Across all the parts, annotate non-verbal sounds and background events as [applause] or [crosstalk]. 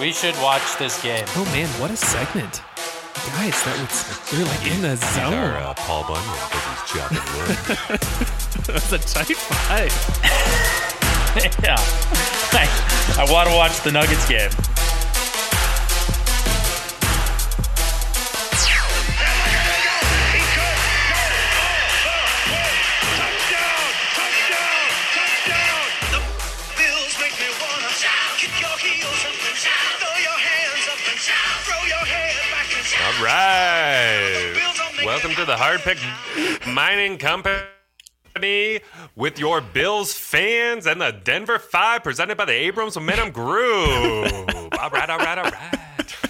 We should watch this game. Oh man, what a segment. Guys, that was we are like in the zone. Our, uh, Paul Bunyan because he's chopping wood. [laughs] That's a tight five. [laughs] yeah. I, I want to watch the Nuggets game. Welcome to the Hard Pick Mining Company with your Bills fans and the Denver Five, presented by the Abrams Momentum Group. all right, all right, all right.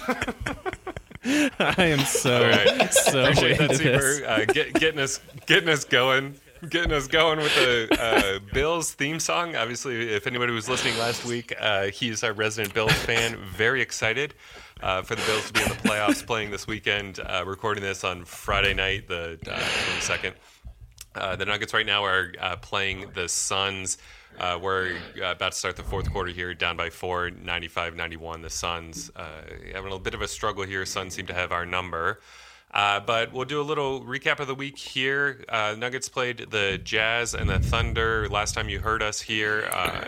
I am so right. so Appreciate that, into. Seaver. Uh, get, getting us getting us going. Getting us going with the uh, Bills theme song. Obviously, if anybody was listening last week, uh, he is our resident Bills fan. Very excited uh, for the Bills to be in the playoffs playing this weekend. Uh, recording this on Friday night, the uh, 22nd. Uh, the Nuggets right now are uh, playing the Suns. We're about to start the fourth quarter here, down by four, 95 91. The Suns having a little bit of a struggle here. Suns seem to have our number. Uh, but we'll do a little recap of the week here. Uh, Nuggets played the Jazz and the Thunder. Last time you heard us here, uh,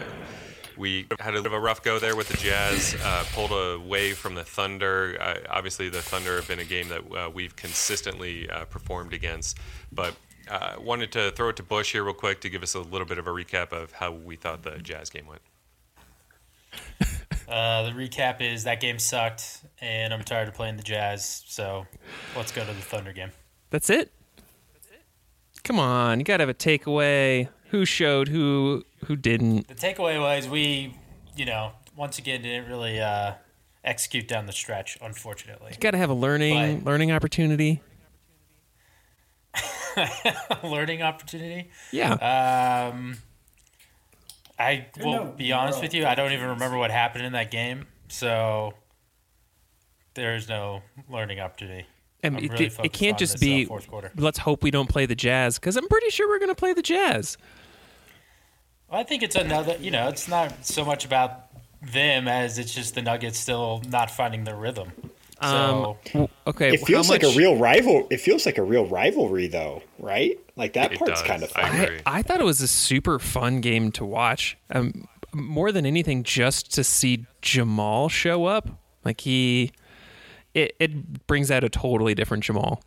we had a bit of a rough go there with the Jazz, uh, pulled away from the Thunder. Uh, obviously, the Thunder have been a game that uh, we've consistently uh, performed against. But uh, wanted to throw it to Bush here real quick to give us a little bit of a recap of how we thought the Jazz game went. Uh, the recap is that game sucked, and I'm tired of playing the Jazz. So let's go to the Thunder game. That's it. That's it. Come on, you gotta have a takeaway. Who showed? Who who didn't? The takeaway was we, you know, once again didn't really uh, execute down the stretch, unfortunately. You gotta have a learning But- learning opportunity. [laughs] Learning opportunity. Yeah. Um, I will no be honest moral with you. I don't even remember what happened in that game, so there's no learning opportunity. and I'm it, really it can't just this, be. uh, fourth quarter. Let's hope we don't play the Jazz because I'm pretty sure we're gonna play the Jazz. Well, I think it's another. You know, it's not so much about them as it's just the Nuggets still not finding their rhythm. So Um, Okay. It how feels like a real rival. It feels like a real rivalry, though, right? Like that It part's does. kind of I fun. agree. I, I thought it was a super fun game to watch. Um, more than anything, just to see Jamal show up. Like he, it, it brings out a totally different Jamal.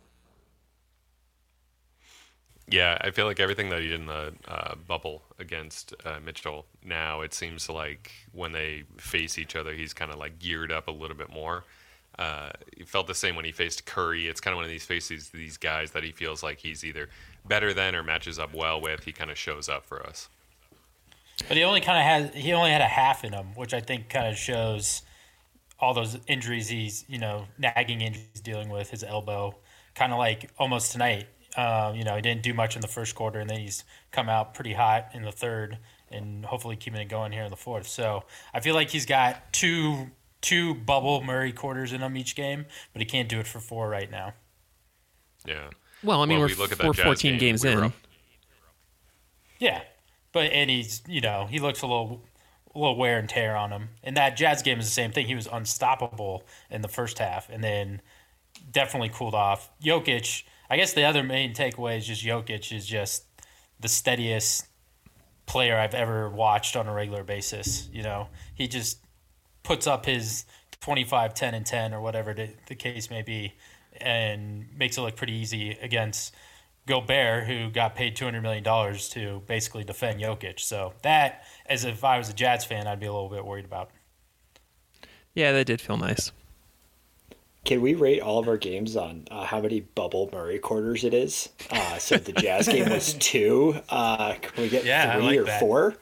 Yeah, I feel like everything that he did in the uh, bubble against uh, Mitchell. Now it seems like when they face each other, he's kind of like geared up a little bit more. Uh, he felt the same when he faced Curry. It's kind of one of these faces, these guys that he feels like he's either better than or matches up well with. He kind of shows up for us. But he only kind of has he only had a half in him, which I think kind of shows all those injuries he's you know nagging injuries dealing with his elbow, kind of like almost tonight. Um, you know he didn't do much in the first quarter, and then he's come out pretty hot in the third, and hopefully keeping it going here in the fourth. So I feel like he's got two two bubble Murray quarters in him each game, but he can't do it for four right now. Yeah. Well, I mean, Well, we're, we look at we're 14 game, games we were in. up Yeah, but and he's you know he looks a little a little wear and tear on him. And that Jazz game is the same thing. He was unstoppable in the first half, and then definitely cooled off. Jokic. I guess the other main takeaway is just Jokic is just the steadiest player I've ever watched on a regular basis. You know, he just puts up his 25, 10, and 10, or whatever the, case may be, and makes it look pretty easy against Gobert, who got paid $200 million to basically defend Jokic. So that, as if I was a Jazz fan, I'd be a little bit worried about. Yeah, that did feel nice. Can we rate all of our games on uh, how many bubble Murray quarters it is? Uh, so the Jazz game was [laughs] two. Uh, can we get Yeah, three like or that. four?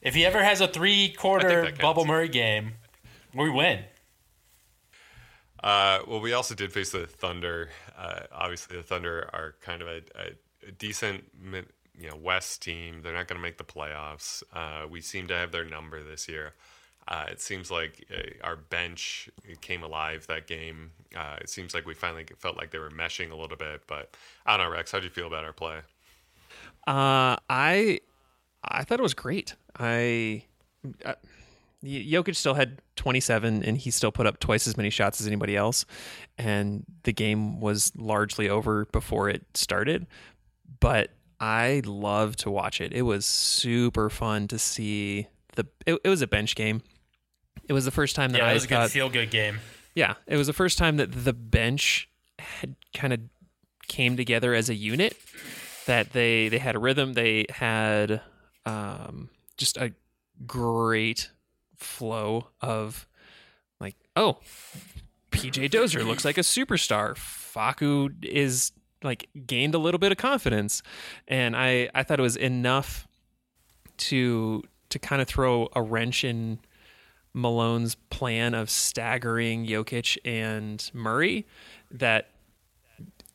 If he ever has a three quarter. Bubble Murray game, we win. Uh, well, we also did face the Thunder. Uh, obviously, the Thunder are kind of a, a, a decent, you know, West team. They're not going to make the playoffs. Uh, we seem to have their number this year. Uh, it seems like uh, our bench came alive that game. Uh, it seems like we finally felt like they were meshing a little bit. But I don't know, Rex. How do you feel about our play? Uh, I I thought it was great. I, I Jokic still had 27 and he still put up twice as many shots as anybody else. And the game was largely over before it started. But I love to watch it. It was super fun to see the it, it was a bench game. It was the first time that Yeah, I it was a good feel good game. yeah, it was the first time that the bench had kind of came together as a unit. That they they had a rhythm. They had um, just a great flow of like, oh, PJ Dozier looks like a superstar. Facu is like gained a little bit of confidence, and I I thought it was enough to to kind of throw a wrench in Malone's plan of staggering Jokic and Murray that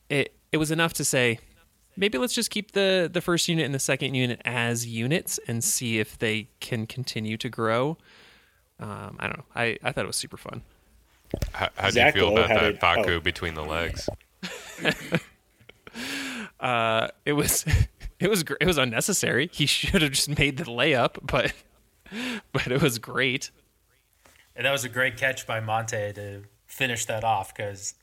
it it was enough to say maybe let's just keep the the first unit and the second unit as units and see if they can continue to grow. Um, I don't know. I, I thought it was super fun. How, how do you feel about that it- Facu oh. between the legs? [laughs] Uh, it was [laughs] it was gr- it was unnecessary. He should have just made the layup, but [laughs] but it was great. And that was a great catch by Monte to finish that off because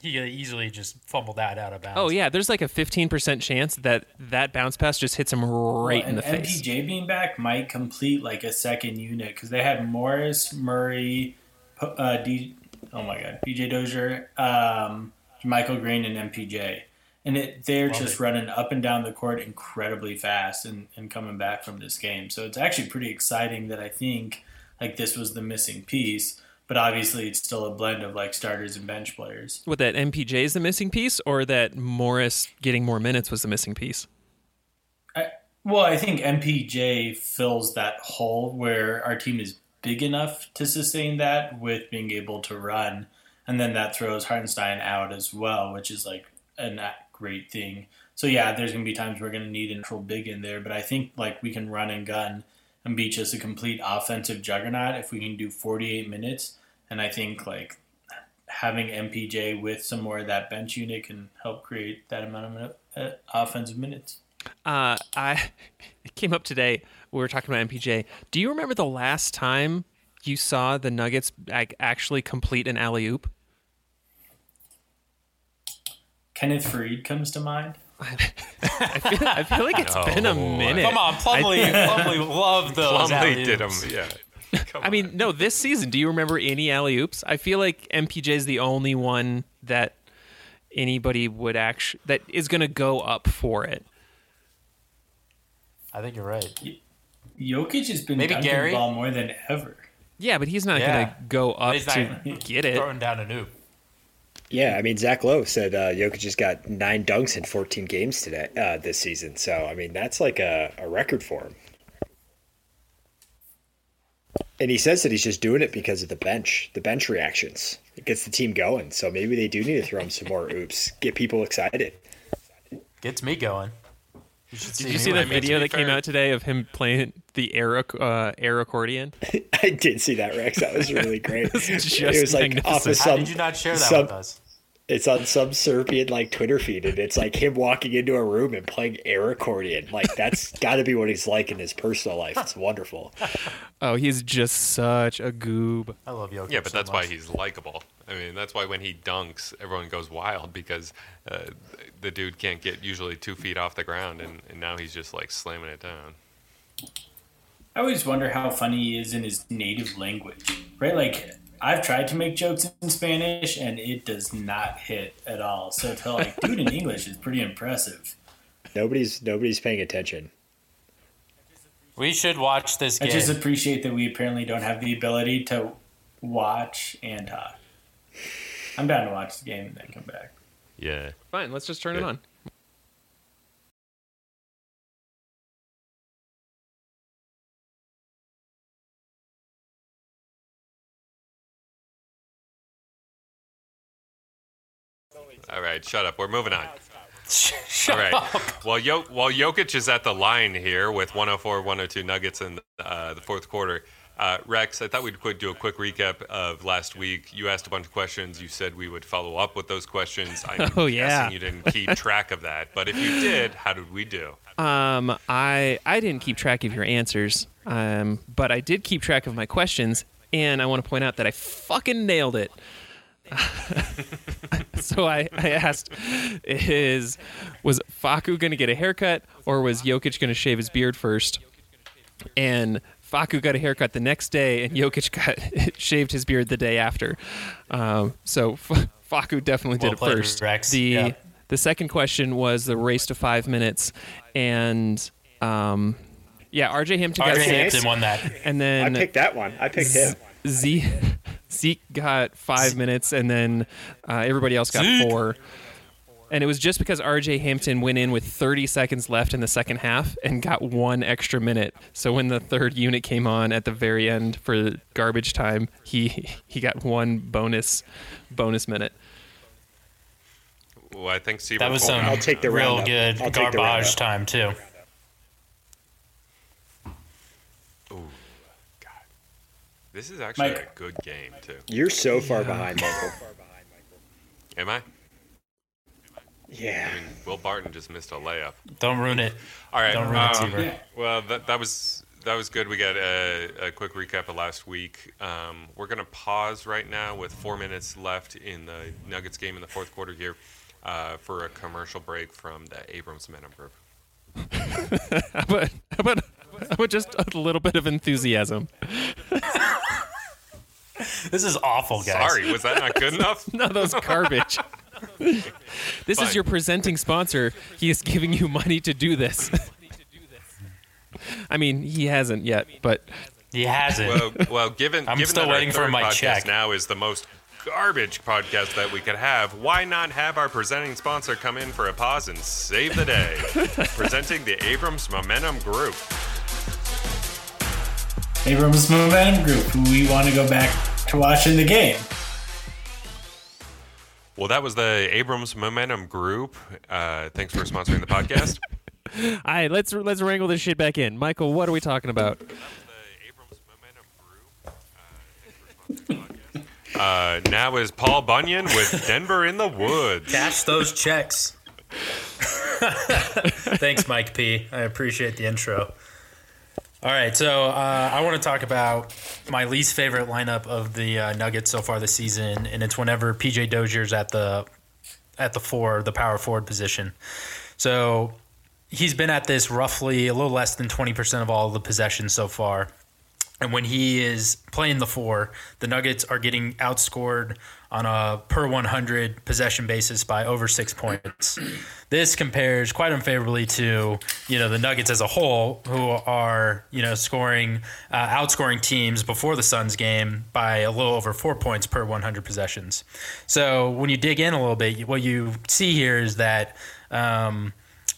he could easily just fumbled that out of bounds. Oh yeah, there's like a 15% chance that that bounce pass just hits him right in and the face. MPJ being back might complete like a second unit because they had Morris, Murray, uh, D, oh my god, PJ Dozier, um, Michael Green, and MPJ. And it, they're Love just it. running up and down the court incredibly fast and, and coming back from this game. So it's actually pretty exciting that I think like this was the missing piece. But obviously, it's still a blend of like starters and bench players. What that MPJ is the missing piece, or that Morris getting more minutes was the missing piece? I, well, I think MPJ fills that hole where our team is big enough to sustain that with being able to run, and then that throws Hartenstein out as well, which is like a great thing. So yeah, there's gonna be times we're gonna need a neutral big in there, but I think like we can run and gun and be just a complete offensive juggernaut if we can do 48 minutes. And I think like having MPJ with some more of that bench unit can help create that amount of uh, offensive minutes. Uh, I [laughs] it came up today. We were talking about MPJ. Do you remember the last time you saw the Nuggets ac- actually complete an alley oop? Kenneth Faried comes to mind. I feel, I feel like it's oh. been a minute. Come on, Plumlee, Plumlee loved those. Plumlee did them. alley-oops. Yeah. Come I mean, no, this season, do you remember any alley oops? I feel like MPJ is the only one that anybody would actually that is going to go up for it. I think you're right. Jokic has been Maybe dunking Gary? the ball more than ever. Yeah, but he's not Yeah. going to go up to not get it. throwing down a noob. Yeah, I mean Zach Lowe said uh, Jokic just got nine dunks in 14 games today uh, this season. So I mean that's like a, a record for him. And he says that he's just doing it because of the bench, the bench reactions. It gets the team going. So maybe they do need to throw him some more oops, get people excited. Gets me going. You should Did you see that I mean, to video be that came out today of him playing the air uh, air accordion? [laughs] I did see that Rex. That was really [laughs] great. It's it just was like off of magnificent. How some. did you not share that some- with us? It's on some Serbian like Twitter feed, and it's like him walking into a room and playing air accordion. Like that's [laughs] got to be what he's like in his personal life. It's wonderful. [laughs] Oh, he's just such a goob. I love Jokic. Yeah, but so that's why he's likable. I mean, that's why when he dunks, everyone goes wild because uh, the dude can't get usually two feet off the ground, and, and now he's just like slamming it down. I always wonder how funny he is in his native language, right? Like I've tried to make jokes in Spanish and it does not hit at all. So to like [laughs] do it in English is pretty impressive. Nobody's nobody's paying attention. We should watch this game. I just appreciate that we apparently don't have the ability to watch and talk. I'm down to watch the game and then come back. Yeah. Fine, let's just turn it on. All right, shut up. We're moving on. [laughs] Shut All right. up. While while Jokic is at the line here with 104-102 Nuggets in uh, the fourth quarter, uh, Rex, I thought we'd do a quick recap of last week. You asked a bunch of questions. You said we would follow up with those questions. I'm [laughs] Oh, yeah. you didn't keep [laughs] track of that, but if you did, how did we do? Um, I I didn't keep track of your answers. Um, but I did keep track of my questions, and I want to point out that I fucking nailed it. [laughs] so I, I asked, is was Facu going to get a haircut, or was Jokic going to shave his beard first? And Facu got a haircut the next day, and Jokic got [laughs] shaved his beard the day after. Um, so F- Facu definitely did Well it first. Rex. The Yeah. the second question was the race to five minutes, and um, yeah, RJ Hampton got RJ six, Hampton won that. and then I then picked that one. I picked him. Z Zeke got five minutes, and then uh, everybody else got Zeke. four. And it was just because RJ Hampton went in with 30 seconds left in the second half and got one extra minute. So when the third unit came on at the very end for garbage time, he he got one bonus bonus minute. Well, I think Steve That was some I'll take the real roundup. good I'll take the garbage time too. This is actually Mike. a good game too. You're so far behind, Michael. [laughs] Am I? Yeah. I mean, Will Barton just missed a layup. Don't ruin it. All right. Don't ruin it, um, Seaver. Yeah. Well, that, that was that was good. We got a, a quick recap of last week. Um, we're gonna pause right now with four minutes left in the Nuggets game in the fourth quarter here uh, for a commercial break from the Abrams Momentum [laughs] Group. How about, how about, how about just a little bit of enthusiasm? [laughs] This is awful, guys. Sorry, was that not good enough? [laughs] No, that was garbage. this is your presenting sponsor. He is giving you money to do this. I mean, he hasn't yet, but He has it. Well, well, given I'm given still that our waiting for my podcast check. now is the most garbage podcast that we could have. Why not have our presenting sponsor come in for a pause and save the day? [laughs] Presenting the Abrams Momentum Group. Abrams Momentum Group, we want to go back to watching the game. Well, that was the Abrams Momentum Group. Uh, thanks for sponsoring the podcast. [laughs] all right, let's let's wrangle this shit back in. Michael, what are we talking about? Uh, now is Paul Bunyan with Denver in the Woods. Cash those checks. [laughs] Thanks, Mike P. I appreciate the intro. All right, so uh, I want to talk about my least favorite lineup of the uh, Nuggets so far this season, and it's whenever PJ Dozier's at the at the four, the power forward position. So he's been at this roughly a little less than twenty percent of all the possessions so far. And when he is playing the four, the Nuggets are getting outscored on a per 100 possession basis by over six points. This compares quite unfavorably to you know the Nuggets as a whole, who are you know scoring uh, outscoring teams before the Suns game by a little over four points per 100 possessions. So when you dig in a little bit, what you see here is that. Um,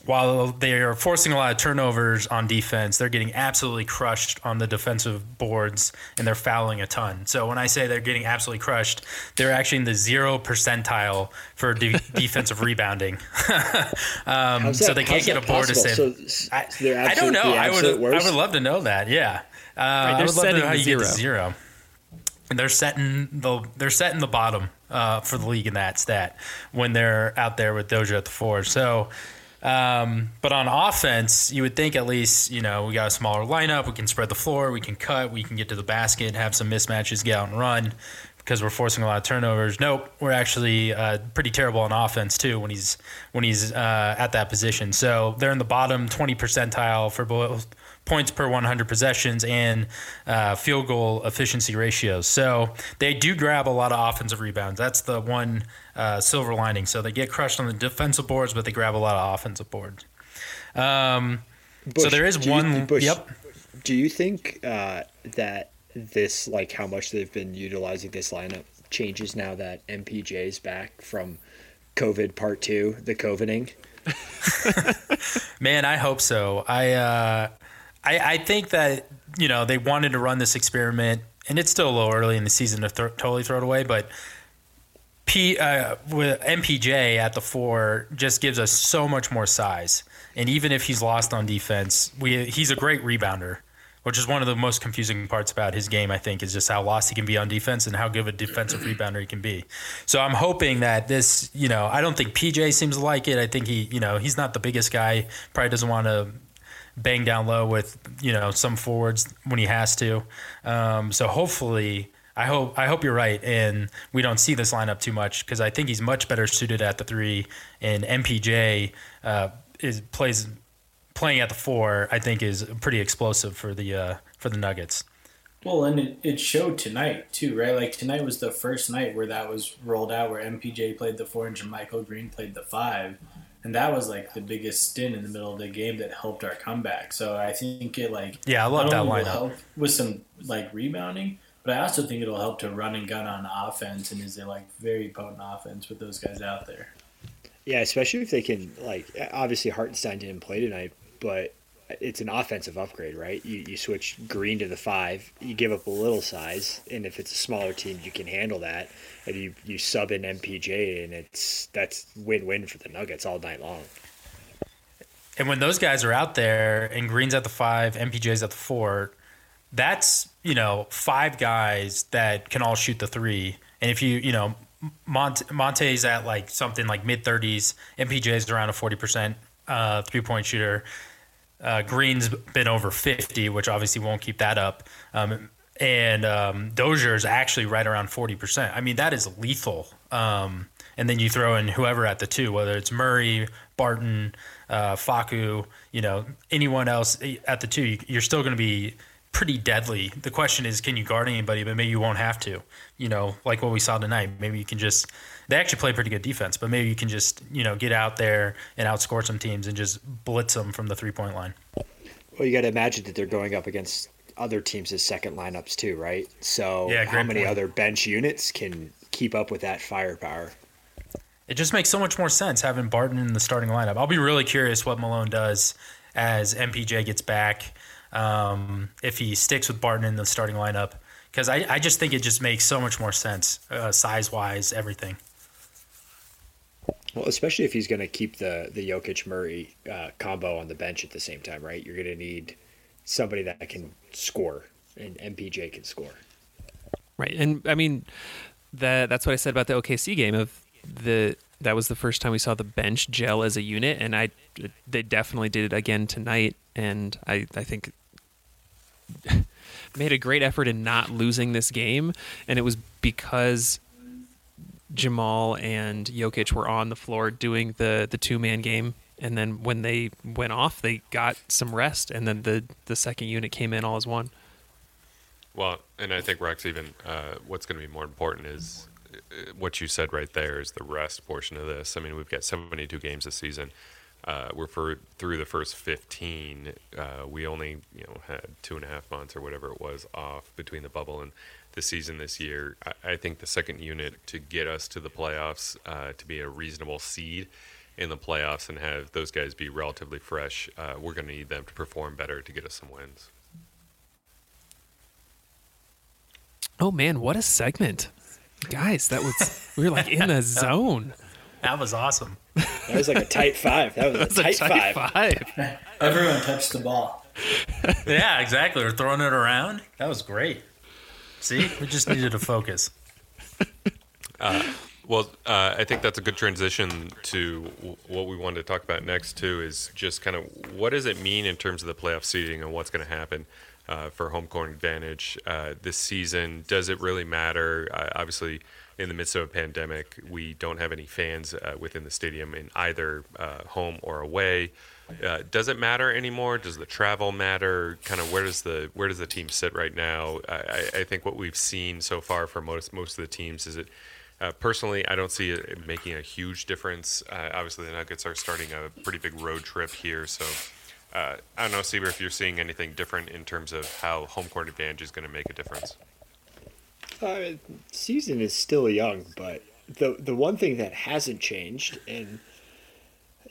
while they are forcing a lot of turnovers on defense, they're getting absolutely crushed on the defensive boards and they're fouling a ton. So when I say they're getting absolutely crushed, they're actually in the zero percentile for de- [laughs] defensive rebounding. [laughs] um, so they can't get a board to save. So, I, I don't know. I would I would love to know that. Yeah, uh, I they're would love to setting know how the you get to zero. zero. And they're setting the they're setting the bottom uh, for the league in that stat when they're out there with Dozier at the four. So, um, but on offense, you would think at least you know we got a smaller lineup. We can spread the floor. We can cut. We can get to the basket. Have some mismatches. Get out and run because we're forcing a lot of turnovers. Nope, we're actually uh, pretty terrible on offense too when he's when he's uh, at that position. So they're in the bottom twenty percentile for both points per 100 possessions and uh, field goal efficiency ratios. So they do grab a lot of offensive rebounds. That's the one uh, silver lining. So they get crushed on the defensive boards, but they grab a lot of offensive boards. Um, so there is do you- one. Bush, yep. Do you think uh, that this, like how much they've been utilizing this lineup, changes now that MPJ is back from COVID part two, the COVIDing? [laughs] Man, I hope so. I, uh, I I think that you know they wanted to run this experiment, and it's still a little early in the season to th- totally throw it away. But P uh, with MPJ at the four just gives us so much more size, and even if he's lost on defense, we he's a great rebounder. Which is one of the most confusing parts about his game, I think, is just how lost he can be on defense and how good of a defensive rebounder he can be. So I'm hoping that this, you know, I don't think PJ seems to like it. I think he, you know, he's not the biggest guy. Probably doesn't want to bang down low with you know some forwards when he has to. Um, so hopefully, I hope I hope you're right, and we don't see this lineup too much because I think he's much better suited at the three, and MPJ uh, is plays playing at the four. I think is pretty explosive for the uh, for the Nuggets. Well, and it, it showed tonight too, right? Like tonight was the first night where that was rolled out, where MPJ played the four and JaMychal Green played the five, and that was like the biggest stint in the middle of the game that helped our comeback. So I think it like yeah, I love that lineup help with some like rebounding, but I also think it'll help to run and gun on offense, and is a like very potent offense with those guys out there. Yeah, especially if they can like obviously Hartenstein didn't play tonight, but it's an offensive upgrade, right? You, you switch Green to the five, you give up a little size, and if it's a smaller team, you can handle that. And you, you sub in MPJ, and it's that's win win for the Nuggets all night long. And when those guys are out there, and Green's at the five, MPJ's at the four, that's you know five guys that can all shoot the three. And if you you know Monte, Monte's at like something like mid thirties, MPJ's around a forty percent uh, three point shooter uh, Green's been over 50, which obviously won't keep that up. Um, and um, Dozier is actually right around 40%. I mean, that is lethal. Um, and then you throw in whoever at the two, whether it's Murray, Barton, uh, Facu, you know, anyone else at the two, you're still going to be pretty deadly. The question is, can you guard anybody? But maybe you won't have to. You know, like what we saw tonight. Maybe you can just. They actually play pretty good defense, but maybe you can just you know get out there and outscore some teams and just blitz them from the three point line. Well, you got to imagine that they're going up against other teams' second lineups too, right? So yeah, how many point. other bench units can keep up with that firepower? It just makes so much more sense having Barton in the starting lineup. I'll be really curious what Malone does as MPJ gets back um, if he sticks with Barton in the starting lineup because I, I just think it just makes so much more sense uh, size wise everything. Well, especially if he's going to keep the the Jokic Murray uh, combo on the bench at the same time, right? You're going to need somebody that can score, and MPJ can score. Right, and I mean that that's what I said about the OKC game. Of the that was the first time we saw the bench gel as a unit, and I they definitely did it again tonight. And I I think made a great effort in not losing this game, and it was because Jamal and Jokic were on the floor doing the the two man game, and then when they went off, they got some rest, and then the the second unit came in all as one. Well, and I think Rex, even uh, what's going to be more important is uh, what you said right there is the rest portion of this. I mean, we've got 72 games this season uh, we're for through the first 15 uh, we only you know had two and a half months or whatever it was off between the bubble and the season this year. I, I think the second unit to get us to the playoffs uh, to be a reasonable seed in the playoffs and have those guys be relatively fresh uh, we're going to need them to perform better to get us some wins. Oh man what a segment. Guys that was we were like in the [laughs] zone. That was awesome. That was like a tight five. That was, [laughs] that was a, tight a, tight, five. five. [laughs] Everyone touched the ball. [laughs] yeah, exactly. We're throwing it around. That was great. See, we just needed to focus. Uh, well, uh, I think that's a good transition to what we wanted to talk about next. Too is just kind of what does it mean in terms of the playoff seeding and what's going to happen uh, for home court advantage uh, this season. Does it really matter? Uh, obviously in the midst of a pandemic. We don't have any fans uh, within the stadium in either uh, home or away. Uh, does it matter anymore? Does the travel matter? Kind of where does the where does the team sit right now? I, I think what we've seen so far for most most of the teams is it. Uh, personally, I don't see it making a huge difference. Uh, obviously, the Nuggets are starting a pretty big road trip here, so uh, I don't know, Sieber, if you're seeing anything different in terms of how home court advantage is going to make a difference. Uh, season is still young, but the the one thing that hasn't changed, and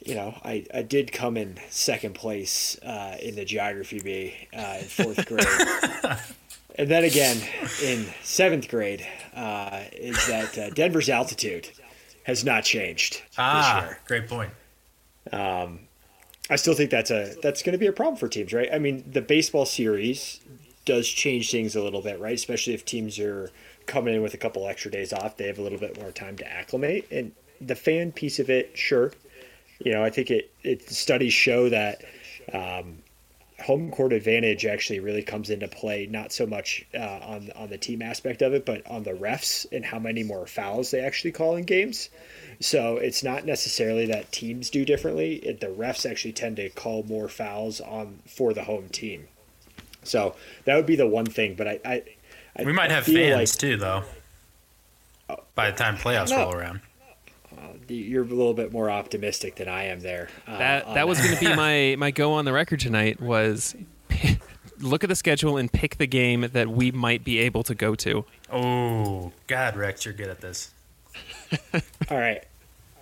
you know, I, I did come in second place uh, in the geography bee uh, in fourth [laughs] grade, and then again in seventh grade, uh, is that uh, Denver's altitude has not changed ah, this year. Great point. Um, I still think that's a that's going to be a problem for teams, right? I mean, the baseball series does change things a little bit, right? Especially if teams are coming in with a couple extra days off, they have a little bit more time to acclimate. And the fan piece of it, sure, you know, I think it, it studies show that um, home court advantage actually really comes into play not so much uh, on on the team aspect of it, but on the refs and how many more fouls they actually call in games. So it's not necessarily that teams do differently. It, the refs actually tend to call more fouls on for the home team. So that would be the one thing. But I, I, I we might I have feel fans like too, though. By the time playoffs No. roll around, you're a little bit more optimistic than I am there. Uh, That on that was going to be [laughs] my my go on the record tonight was [laughs] look at the schedule and pick the game that we might be able to go to. oh God, Rex, you're good at this. All right.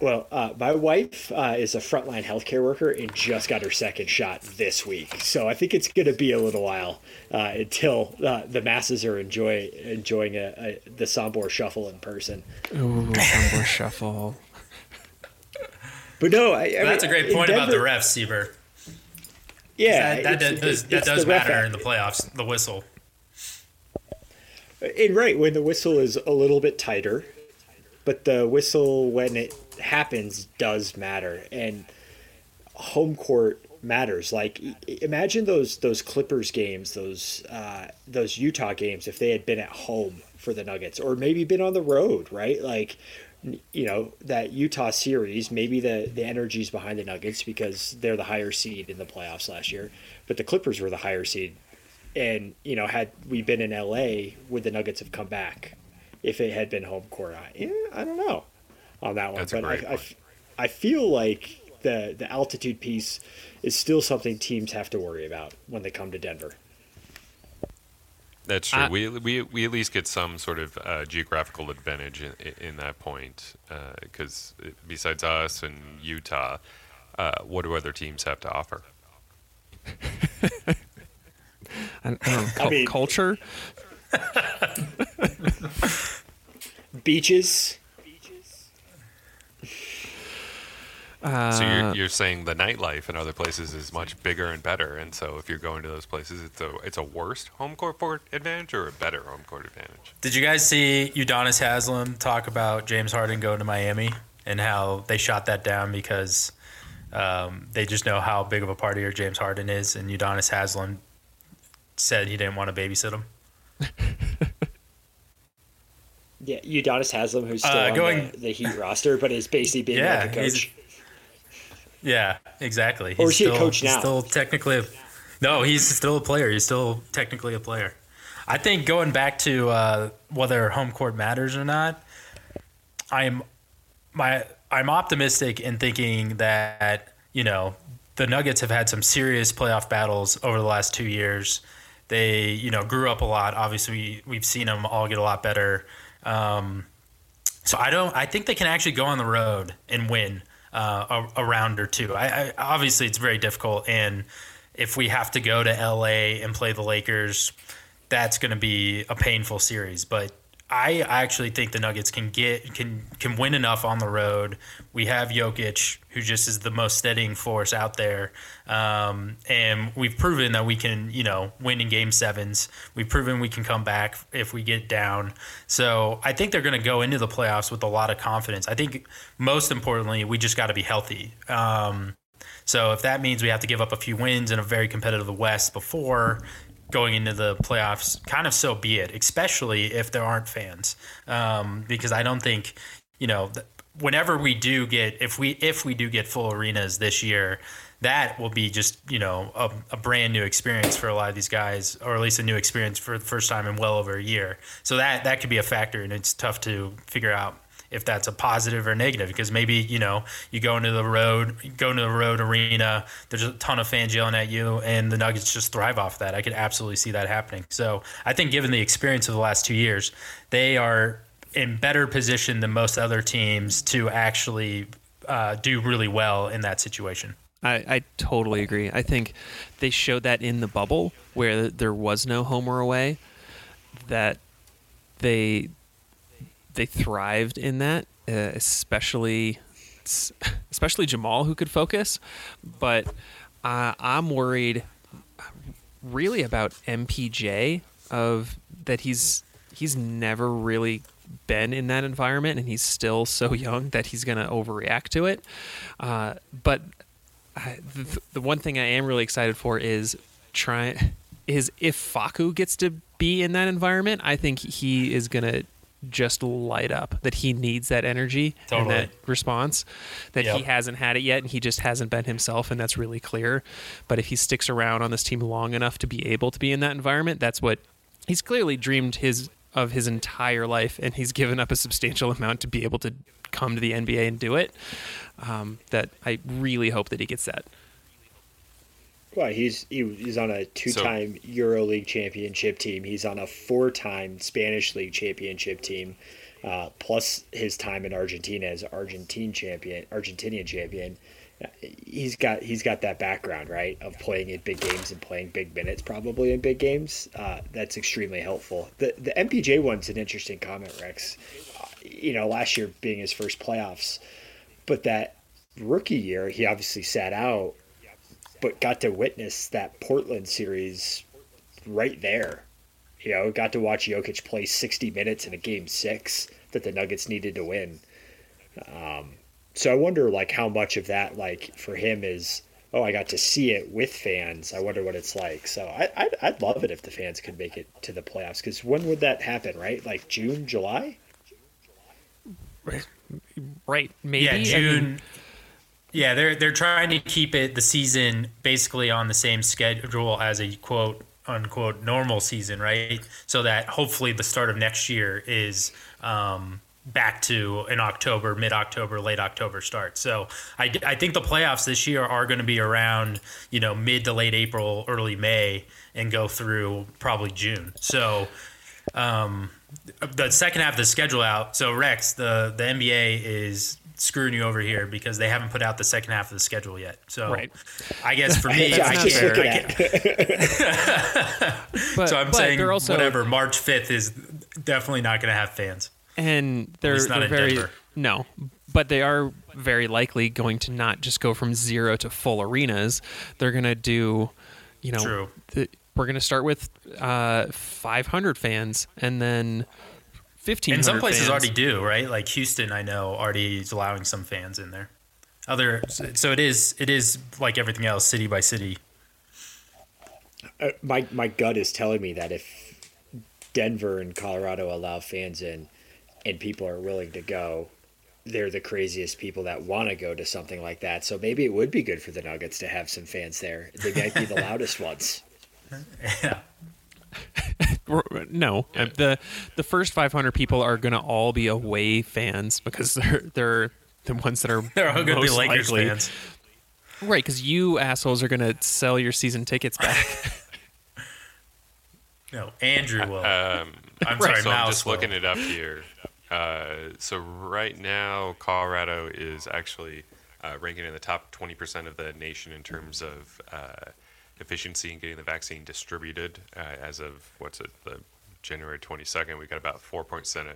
Well, uh, my wife uh, is a frontline healthcare worker and just got her second shot this week. So I think it's going to be a little while uh, until uh, the masses are enjoy enjoying a, a, the Sombor shuffle in person. Ooh, Sombor shuffle. But no, I, I That's a great in point about the refs, Sieber. Yeah, that, that, it's- does, it's that does the ref matter in the playoffs. The whistle. And right when the whistle is a little bit tighter, but the whistle when it happens does matter, and home court matters. Like imagine those those Clippers games, those uh, those Utah games, if they had been at home for the Nuggets, or maybe been on the road, right? Like you know that Utah series, maybe the the energy's behind the Nuggets because they're the higher seed in the playoffs last year, but the Clippers were the higher seed and you know, had we been in LA, would the Nuggets have come back if it had been home court? I, yeah, I don't know on that one, That's a but I, great I, point. f- I feel like the the altitude piece is still something teams have to worry about when they come to Denver. That's true. I- we, we we at least get some sort of uh, geographical advantage in, in that point because besides us and Utah, uh, what do other teams have to offer? [laughs] I, I don't know, cul- mean- culture. [laughs] Beaches, Uh, So you're, you're saying the nightlife in other places is much bigger and better, and so if you're going to those places, it's a it's a worse home court court advantage or a better home court advantage. Did you guys see Udonis Haslem talk about James Harden going to Miami and how they shot that down because um, they just know how big of a partier James Harden is, and Udonis Haslem said he didn't want to babysit him. [laughs] yeah, Udonis Haslem, who's still Uh, on going- the, the Heat roster, but is basically being [laughs] Yeah, like a coach. Yeah, exactly. Or is he a coach he's now? Still technically, a, no, he's still a player. He's still technically a player. I think going back to uh, whether home court matters or not, I'm my I'm optimistic in thinking that you know the Nuggets have had some serious playoff battles over the last two years. They you know grew up a lot. Obviously, we've seen them all get a lot better. Um, so I don't. I think they can actually go on the road and win uh, a, a round or two. I, I obviously it's very difficult, and if we have to go to LA and play the Lakers, that's going to be a painful series. But I actually think the Nuggets can get can can win enough on the road. We have Jokic, who just is the most steadying force out there, um, and we've proven that we can, you know, win in Game Sevens. We've proven we can come back if we get down. So I think they're going to go into the playoffs with a lot of confidence. I think most importantly, we just got to be healthy. Um, so if that means we have to give up a few wins in a very competitive West before going into the playoffs, kind of so be it. Especially if there aren't fans, um, because I don't think you know whenever we do get if we if we do get full arenas this year. That will be just you know a, a brand new experience for a lot of these guys, or at least a new experience for the first time in well over a year. So that that could be a factor, and it's tough to figure out if that's a positive or negative because maybe you know you go into the road go into the road arena there's a ton of fans yelling at you and the nuggets just thrive off that. I could absolutely see that happening. So i think given the experience of the last two years they are in better position than most other teams to actually uh, do really well in that situation. I, I totally agree. I think they showed that in the bubble where there was no home or away, that they they thrived in that, uh, especially especially Jamal who could focus. But uh, I'm worried really about MPJ of that he's he's never really been in that environment and he's still so young that he's going to overreact to it. Uh, but I, the, the one thing I am really excited for is trying is if Facu gets to be in that environment, I think he is gonna just light up. That he needs that energy Totally. and that response. That he hasn't had it yet, and he just hasn't been himself, and that's really clear. But if he sticks around on this team long enough to be able to be in that environment, that's what he's clearly dreamed his of his entire life, and he's given up a substantial amount to be able to come to the NBA and do it. Um, that I really hope that he gets that. Well, he's he, he's on a two-time EuroLeague championship team. He's on a four-time Spanish League championship team, uh, plus his time in Argentina as Argentine champion, Argentinian champion. He's got he's got that background right of playing in big games and playing big minutes, probably in big games. Uh, that's extremely helpful. The the MPJ one's an interesting comment, Rex. Uh, you know, last year being his first playoffs, but that rookie year he obviously sat out but got to witness that Portland series right there. You know, got to watch Jokic play 60 minutes in a game six that the Nuggets needed to win. Um, so I wonder, like, how much of that, like, for him is, oh, I got to see it with fans. I wonder what it's like. So I, I'd, I'd love it if the fans could make it to the playoffs. Because when would that happen, right? Like June, July? Right? Maybe. yeah, I mean, June. Yeah, they're they're trying to keep it the season basically on the same schedule as a quote unquote normal season, right? So that hopefully the start of next year is um, back to an October, mid October, late October start. So I, I think the playoffs this year are going to be around you know mid to late April, early May, and go through probably June. So um, the second half of the schedule out. So Rex, the the NBA is screwing you over here because they haven't put out the second half of the schedule yet. So Right. I guess for me, [laughs] I I'm can't. looking I at can't but, [laughs] so I'm but saying also whatever. March fifth is definitely not going to have fans. and they're, not they're in very Denver. no, but they are very likely going to not just go from zero to full arenas. They're going to do, you know, True. The, we're going to start with uh, 500 fans and then 15. And some places already do, right? Like Houston, I know already is allowing some fans in there. Other, so it is. It is like everything else, city by city. Uh, my my gut is telling me that if Denver and Colorado allow fans in, and people are willing to go, they're the craziest people that want to go to something like that. So maybe it would be good for the Nuggets to have some fans there. They might be the [laughs] loudest ones. Yeah. [laughs] No, uh, the the first 500 people are going to all be away fans because they're they're the ones that are [laughs] They're all going to be Lakers likely. fans. right? Because you assholes are going to sell your season tickets back. [laughs] No, Andrew will. Um, I'm right, sorry, so I'm just will. looking it up here. Uh, so right now, Colorado is actually uh, ranking in the top 20% of the nation in terms of uh, efficiency in getting the vaccine distributed. Uh, as of what's it, the January 22nd, we got about 4.2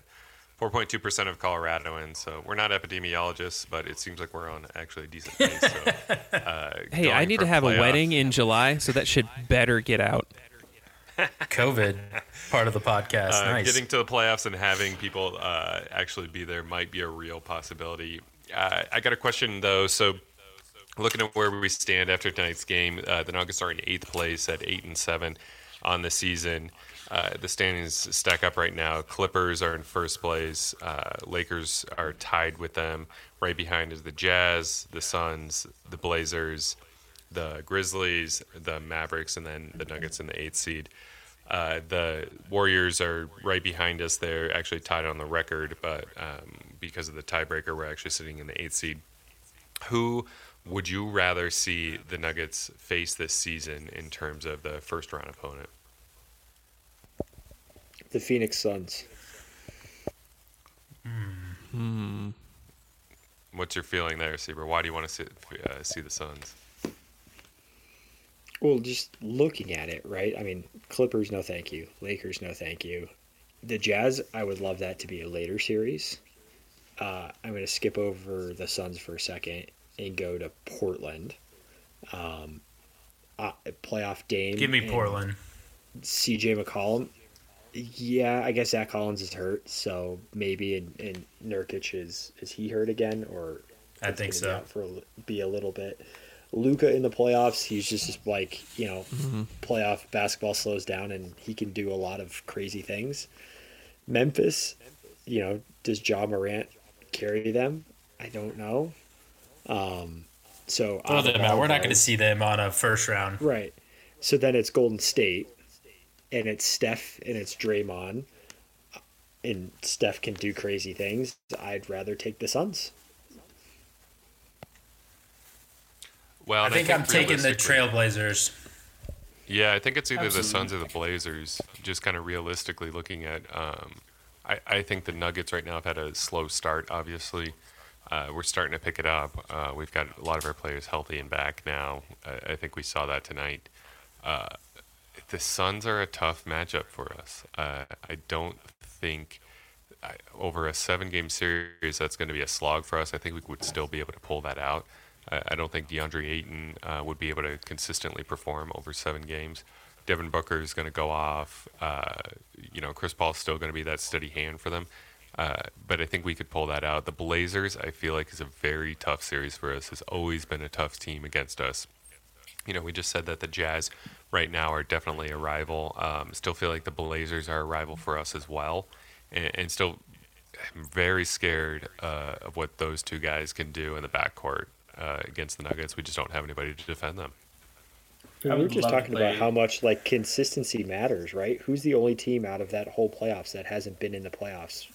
4.2% of Coloradoans. So we're not epidemiologists, but it seems like we're on actually a decent pace. So, [laughs] uh, hey, I need to have playoff- a wedding in July, so that should better get out. COVID part of the podcast. Uh, nice. Getting to the playoffs and having people uh, actually be there might be a real possibility. Uh, I got a question though. So, looking at where we stand after tonight's game, uh, the Nuggets are in eighth place at eight and seven on the season. Uh, the standings stack up right now. Clippers are in first place. Uh, Lakers are tied with them. Right behind is the Jazz, the Suns, the Blazers, the Grizzlies, the Mavericks, and then the Nuggets in the eighth seed. Uh, the Warriors are right behind us. They're actually tied on the record, but um, because of the tiebreaker, we're actually sitting in the eighth seed. Who would you rather see the Nuggets face this season in terms of the first round opponent? The Phoenix Suns. Hmm. What's your feeling there, Sieber? Why do you want to see, uh, see the Suns? Well, just looking at it, right? I mean, Clippers, no thank you. Lakers, no thank you. The Jazz, I would love that to be a later series. Uh, I'm going to skip over the Suns for a second and go to Portland. Um, uh, playoff Dame. Give me Portland. CJ McCollum. Yeah, I guess Zach Collins is hurt, so maybe and, and Nurkic is is he hurt again or I think gonna be so. for a, be a little bit. Luka in the playoffs, he's just like you know, playoff basketball slows down and he can do a lot of crazy things. Memphis, you know, does Ja Morant carry them? I don't know. Um, so Throw out of them out. We're not going to see them on a first round. Right. So then it's Golden State, and it's Steph and it's Draymond, and Steph can do crazy things. I'd rather take the Suns. Well, I and think I'm taking the Trailblazers. Yeah, I think it's either the Absolutely. Suns or the Blazers. Just kind of realistically looking at, um, I, I think the Nuggets right now have had a slow start. Obviously, uh, we're starting to pick it up. Uh, we've got a lot of our players healthy and back now. I, I think we saw that tonight. Uh, the Suns are a tough matchup for us. Uh, I don't think I, over a seven-game series that's going to be a slog for us. I think we would still be able to pull that out. I, I don't think DeAndre Ayton uh, would be able to consistently perform over seven games. Devin Booker is going to go off. Uh, you know, Chris Paul's still going to be that steady hand for them. Uh, but I think we could pull that out. The Blazers, I feel like, is a very tough series for us. Has always been a tough team against us you know, we just said that the Jazz right now are definitely a rival. Um, still feel like the Blazers are a rival for us as well, and, and still I'm very scared uh, of what those two guys can do in the backcourt uh, against the Nuggets. We just don't have anybody to defend them. We were just love to talking about how much like consistency matters, right? Who's the only team out of that whole playoffs that hasn't been in the playoffs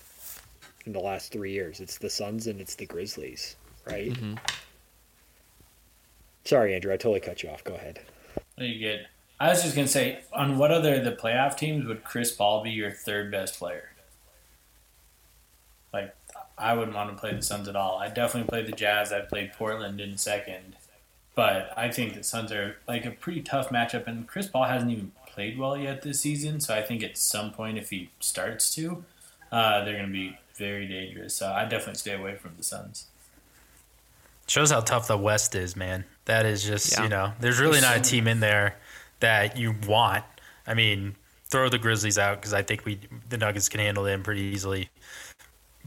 in the last three years? It's the Suns and it's the Grizzlies, right? Sorry, Andrew, I totally cut you off. Go ahead. No, you good. I was just gonna say, on what other the playoff teams would Chris Paul be your third best player? Like, I wouldn't want to play the Suns at all. I definitely play the Jazz. I played Portland in second, but I think the Suns are like a pretty tough matchup. And Chris Paul hasn't even played well yet this season, so I think at some point, if he starts to, uh, they're gonna be very dangerous. So I definitely stay away from the Suns. Shows how tough the West is, man. That is just, Yeah. you know, there's really There's not a team in there that you want. I mean, throw the Grizzlies out because I think we the Nuggets can handle them pretty easily.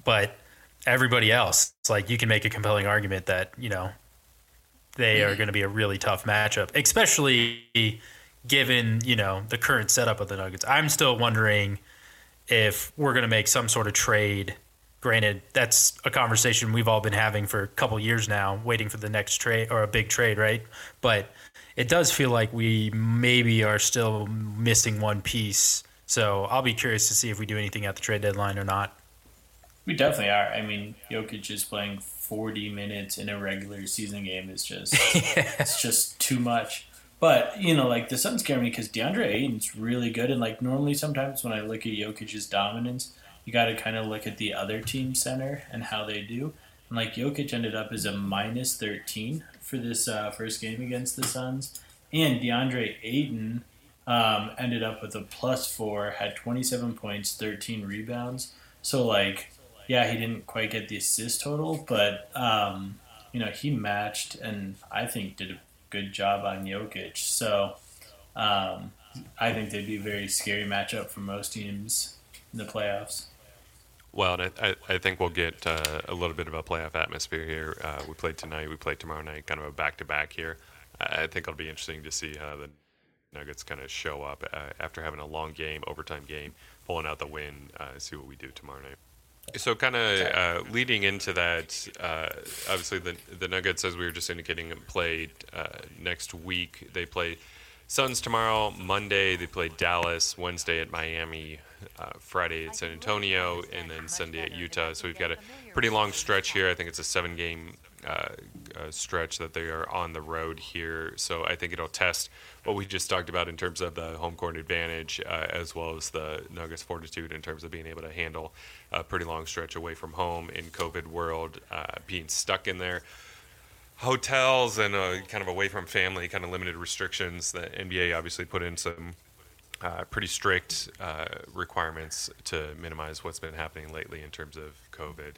But everybody else, it's like you can make a compelling argument that, you know, they are going to be a really tough matchup, especially given, you know, the current setup of the Nuggets. I'm still wondering if we're going to make some sort of trade. Granted, that's a conversation we've all been having for a couple years now, waiting for the next trade or a big trade, right? But it does feel like we maybe are still missing one piece. So I'll be curious to see if we do anything at the trade deadline or not. We definitely are. I mean, Jokic just playing 40 minutes in a regular season game is just [laughs] it's just too much. But you know, like the Suns scare me because DeAndre Ayton's really good, and like normally sometimes when I look at Jokic's dominance, you got to kind of look at the other team center and how they do. And like Jokic ended up as a minus 13 for this uh, first game against the Suns, and DeAndre Ayton um, ended up with a plus four, had 27 points, 13 rebounds. So like, yeah, he didn't quite get the assist total, but um, you know he matched, and I think did a good job on Jokic. So um, I think they'd be a very scary matchup for most teams in the playoffs. Well, and I, I, I think we'll get uh, a little bit of a playoff atmosphere here. Uh, we played tonight, we played tomorrow night, kind of a back to back here. I I think it'll be interesting to see how the Nuggets kind of show up uh, after having a long game, overtime game, pulling out the win, uh, see what we do tomorrow night. So, kind of uh, leading into that, uh, obviously the the Nuggets, as we were just indicating, played uh, next week. They play Suns tomorrow. Monday they play Dallas. Wednesday at Miami. Uh, Friday at San Antonio, and then Sunday at Utah. So we've got a pretty long stretch here. I think it's a seven-game uh, uh, stretch that they are on the road here. So I think it'll test what we just talked about in terms of the home court advantage, uh, as well as the Nuggets' fortitude in terms of being able to handle a pretty long stretch away from home in COVID world, uh, being stuck in there hotels and uh, kind of away from family, kind of limited restrictions. The NBA obviously put in some uh, pretty strict uh, requirements to minimize what's been happening lately in terms of COVID.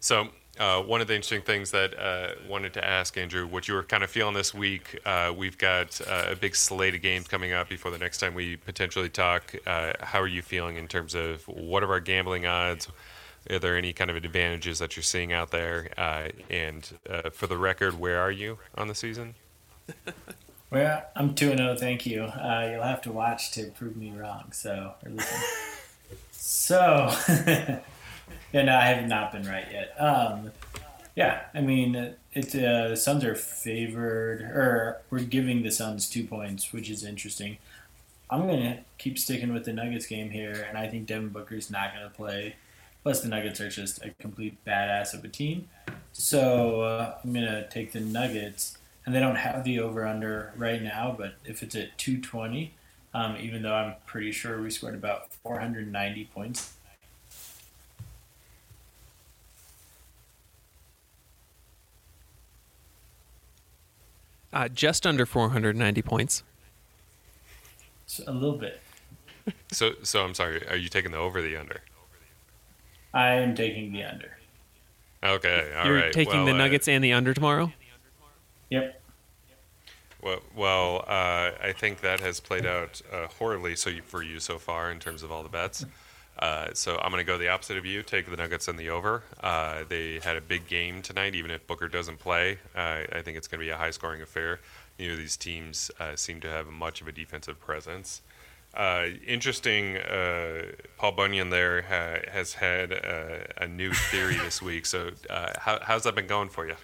So, uh, one of the interesting things that uh, wanted to ask Andrew, what you were kind of feeling this week. We've got a big slate of games coming up before the next time we potentially talk. How are you feeling in terms of what are our gambling odds? Are there any kind of advantages that you're seeing out there? Uh, and uh, for the record, where are you on the season? [laughs] Well, I'm 2 0, thank you. Uh, you'll have to watch to prove me wrong. So, or listen. [laughs] so, [laughs] yeah, no, I have not been right yet. Um, yeah, I mean, it's uh, the Suns are favored, or we're giving the Suns two points, which is interesting. I'm going to keep sticking with the Nuggets game here, and I think Devin Booker's not going to play. Plus, the Nuggets are just a complete badass of a team. So, uh, I'm going to take the Nuggets and they don't have the over under right now, but if it's at 220, um, even though I'm pretty sure we scored about 490 points. Uh, just under 490 points. So a little bit. So, so I'm sorry. Are you taking the over or the under? I am taking the under. Okay, all You're right. taking well, the uh, Nuggets and the under tomorrow? Yep. Well, well uh, I think that has played out uh, horribly so you, for you so far in terms of all the bets. Uh, so I'm going to go the opposite of you. Take the Nuggets and the over. Uh, they had a big game tonight, even if Booker doesn't play. Uh, I think it's going to be a high-scoring affair. You know, these teams uh, seem to have much of a defensive presence. Uh, interesting. Uh, Paul Bunyan there ha- has had uh, a new theory [laughs] this week. So, uh, how, how's that been going for you?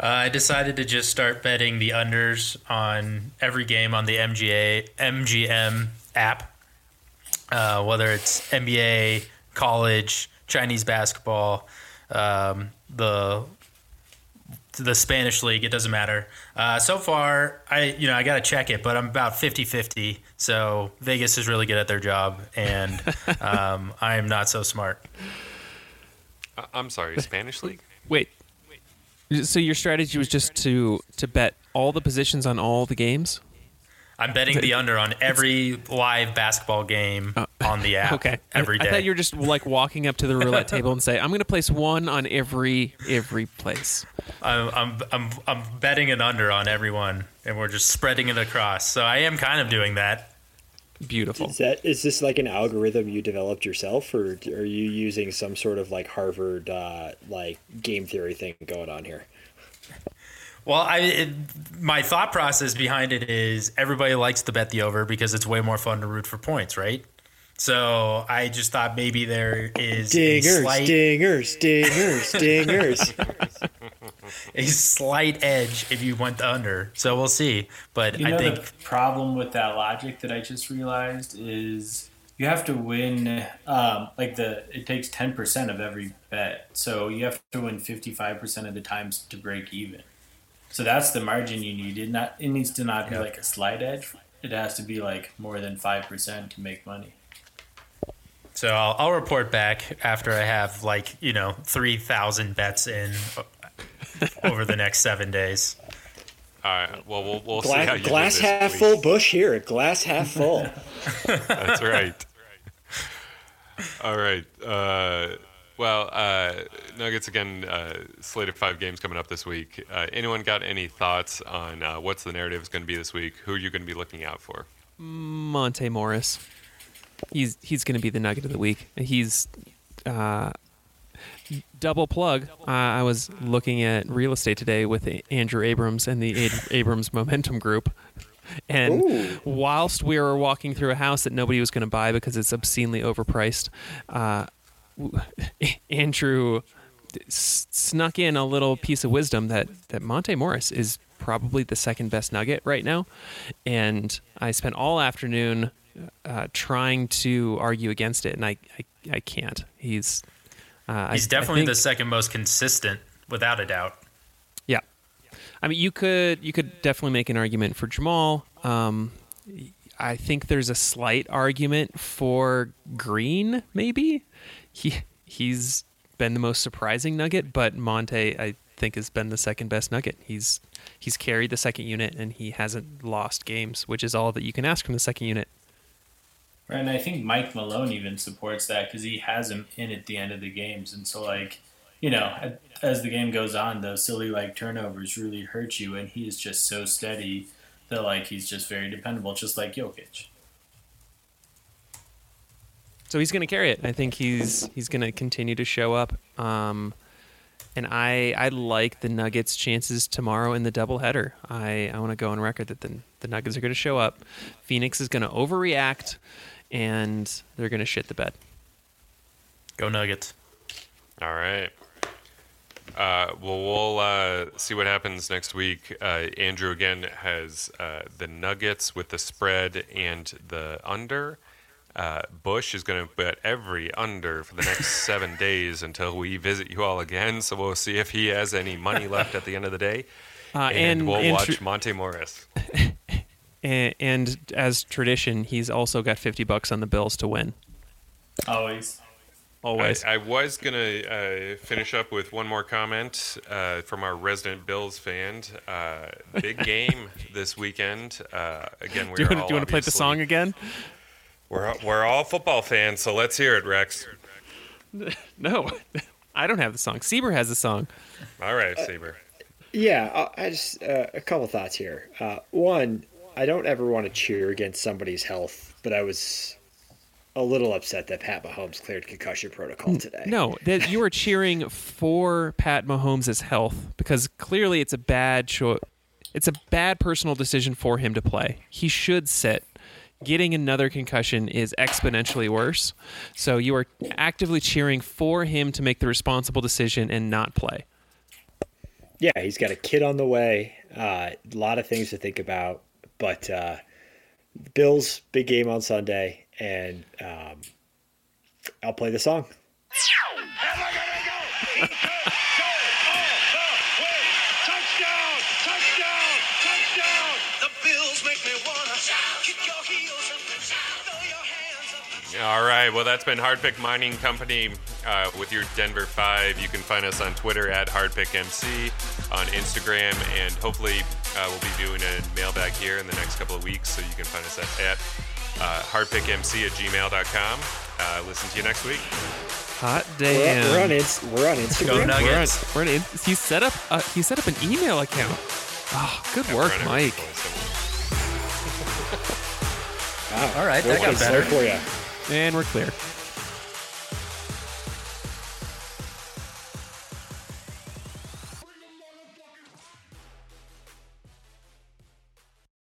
Uh, I decided to just start betting the unders on every game on the MGA MGM app, uh, whether it's NBA, college, Chinese basketball, um, the the Spanish league. It doesn't matter. Uh, so far, I you know I got to check it, but I'm about 50-50. So Vegas is really good at their job, and [laughs] um, I am not so smart. I- I'm sorry, Spanish league. Wait. So your strategy was just to to bet all the positions on all the games? I'm betting the under on every live basketball game on the app. [laughs] Okay. every I. I thought you were just like walking up to the roulette table and say, "I'm going to place one on every every place." I'm, I'm, I'm, I'm betting an under on everyone, and we're just spreading it across. So I am kind of doing that. Beautiful. Is that is this like an algorithm you developed yourself, or are you using some sort of like Harvard uh, like game theory thing going on here? Well, I it, my thought process behind it is everybody likes to bet the over because it's way more fun to root for points, right? So I just thought maybe there is a Dingers, slight, dingers, dingers, [laughs] dingers. a slight edge if you went under. So we'll see. But You know I think the problem with that logic that I just realized is you have to win um, like the it takes 10% of every bet. So you have to win 55% of the times to break even. So that's the margin you need. It not it needs to not be like a slight edge. It has to be like more than 5% to make money. So I'll, I'll report back after I have like you know three thousand bets in [laughs] over the next seven days. All right. Well, we'll, we'll see how Glass, do this half week. full bush here. Glass half full. [laughs] That's right. All right. Uh, well, uh, Nuggets again. Uh, slated five games coming up this week. Uh, anyone got any thoughts on uh, what's the narrative is going to be this week? Who are you going to be looking out for? Monte Morris. He's he's going to be the nugget of the week. He's uh, double plug. Uh, I was looking at real estate today with Andrew Abrams and the Ad- Abrams Momentum Group. And Ooh. whilst we were walking through a house that nobody was going to buy because it's obscenely overpriced, uh, w- [laughs] Andrew snuck in a little piece of wisdom that, that Monte Morris is probably the second best nugget right now. And I spent all afternoon uh, trying to argue against it, and I, I, I can't. He's uh, He's I- I definitely think- the second most consistent, without a doubt. yeah. I mean, you could you could definitely make an argument for Jamal. Um, I think there's a slight argument for Green. Maybe he he's been the most surprising Nugget, but Monte I think has been the second best Nugget. He's he's carried the second unit and he hasn't lost games, which is all that you can ask from the second unit. And I think Mike Malone even supports that because he has him in at the end of the games, and so like, you know, as the game goes on, those silly like turnovers really hurt you, and he is just so steady that like he's just very dependable, just like Jokic. So he's going to carry it. I think he's he's going to continue to show up. Um, and I I like the Nuggets' chances tomorrow in the doubleheader. I I want to go on record that the the Nuggets are going to show up. Phoenix is going to overreact, and they're going to shit the bed. Go Nuggets. All right. Uh, well, we'll uh, see what happens next week. Uh, Andrew again has uh, the Nuggets with the spread and the under. Uh, Bush is going to bet every under for the next [laughs] seven days until we visit you all again. So we'll see if he has any money left at the end of the day. [laughs] Uh, and, and we'll and watch tr- Monte Morris. [laughs] and, and as tradition, he's also got fifty bucks on the Bills to win. Always. Always. I, I was going to uh, finish up with one more comment uh, from our resident Bills fan. Uh, big game this weekend. Uh, again, we're do you want to play the song again? We're, all- we're all football fans, so let's hear it, Rex. [laughs] No, I don't have the song. Sieber has the song. All right, Saber. Yeah, I I just uh, a couple thoughts here. Uh, one, I don't ever want to cheer against somebody's health, but I was a little upset that Pat Mahomes cleared concussion protocol today. No, that you are cheering for Pat Mahomes' health because clearly it's a bad cho- It's a bad personal decision for him to play. He should sit. Getting another concussion is exponentially worse. So you are actively cheering for him to make the responsible decision and not play. Yeah, he's got a kid on the way. Uh, a lot of things to think about, but uh, Bills big game on Sunday, and um, I'll play the song. [laughs] All right. Well, that's been Hardpick Mining Company uh, with your Denver Five. You can find us on Twitter at HardpickMC, on Instagram, and hopefully uh, we'll be doing a mailbag here in the next couple of weeks. So you can find us at, at uh, hardpickmc at gmail.com. Uh, listen to you next week. Hot We're, damn. we're on Inst- we're on Instagram. Go We're on, Nuggets. we're on, he set up. Uh, he set up an email account. Oh, good work, Mike. for us. Wow. All right, that got better. for you. And we're clear.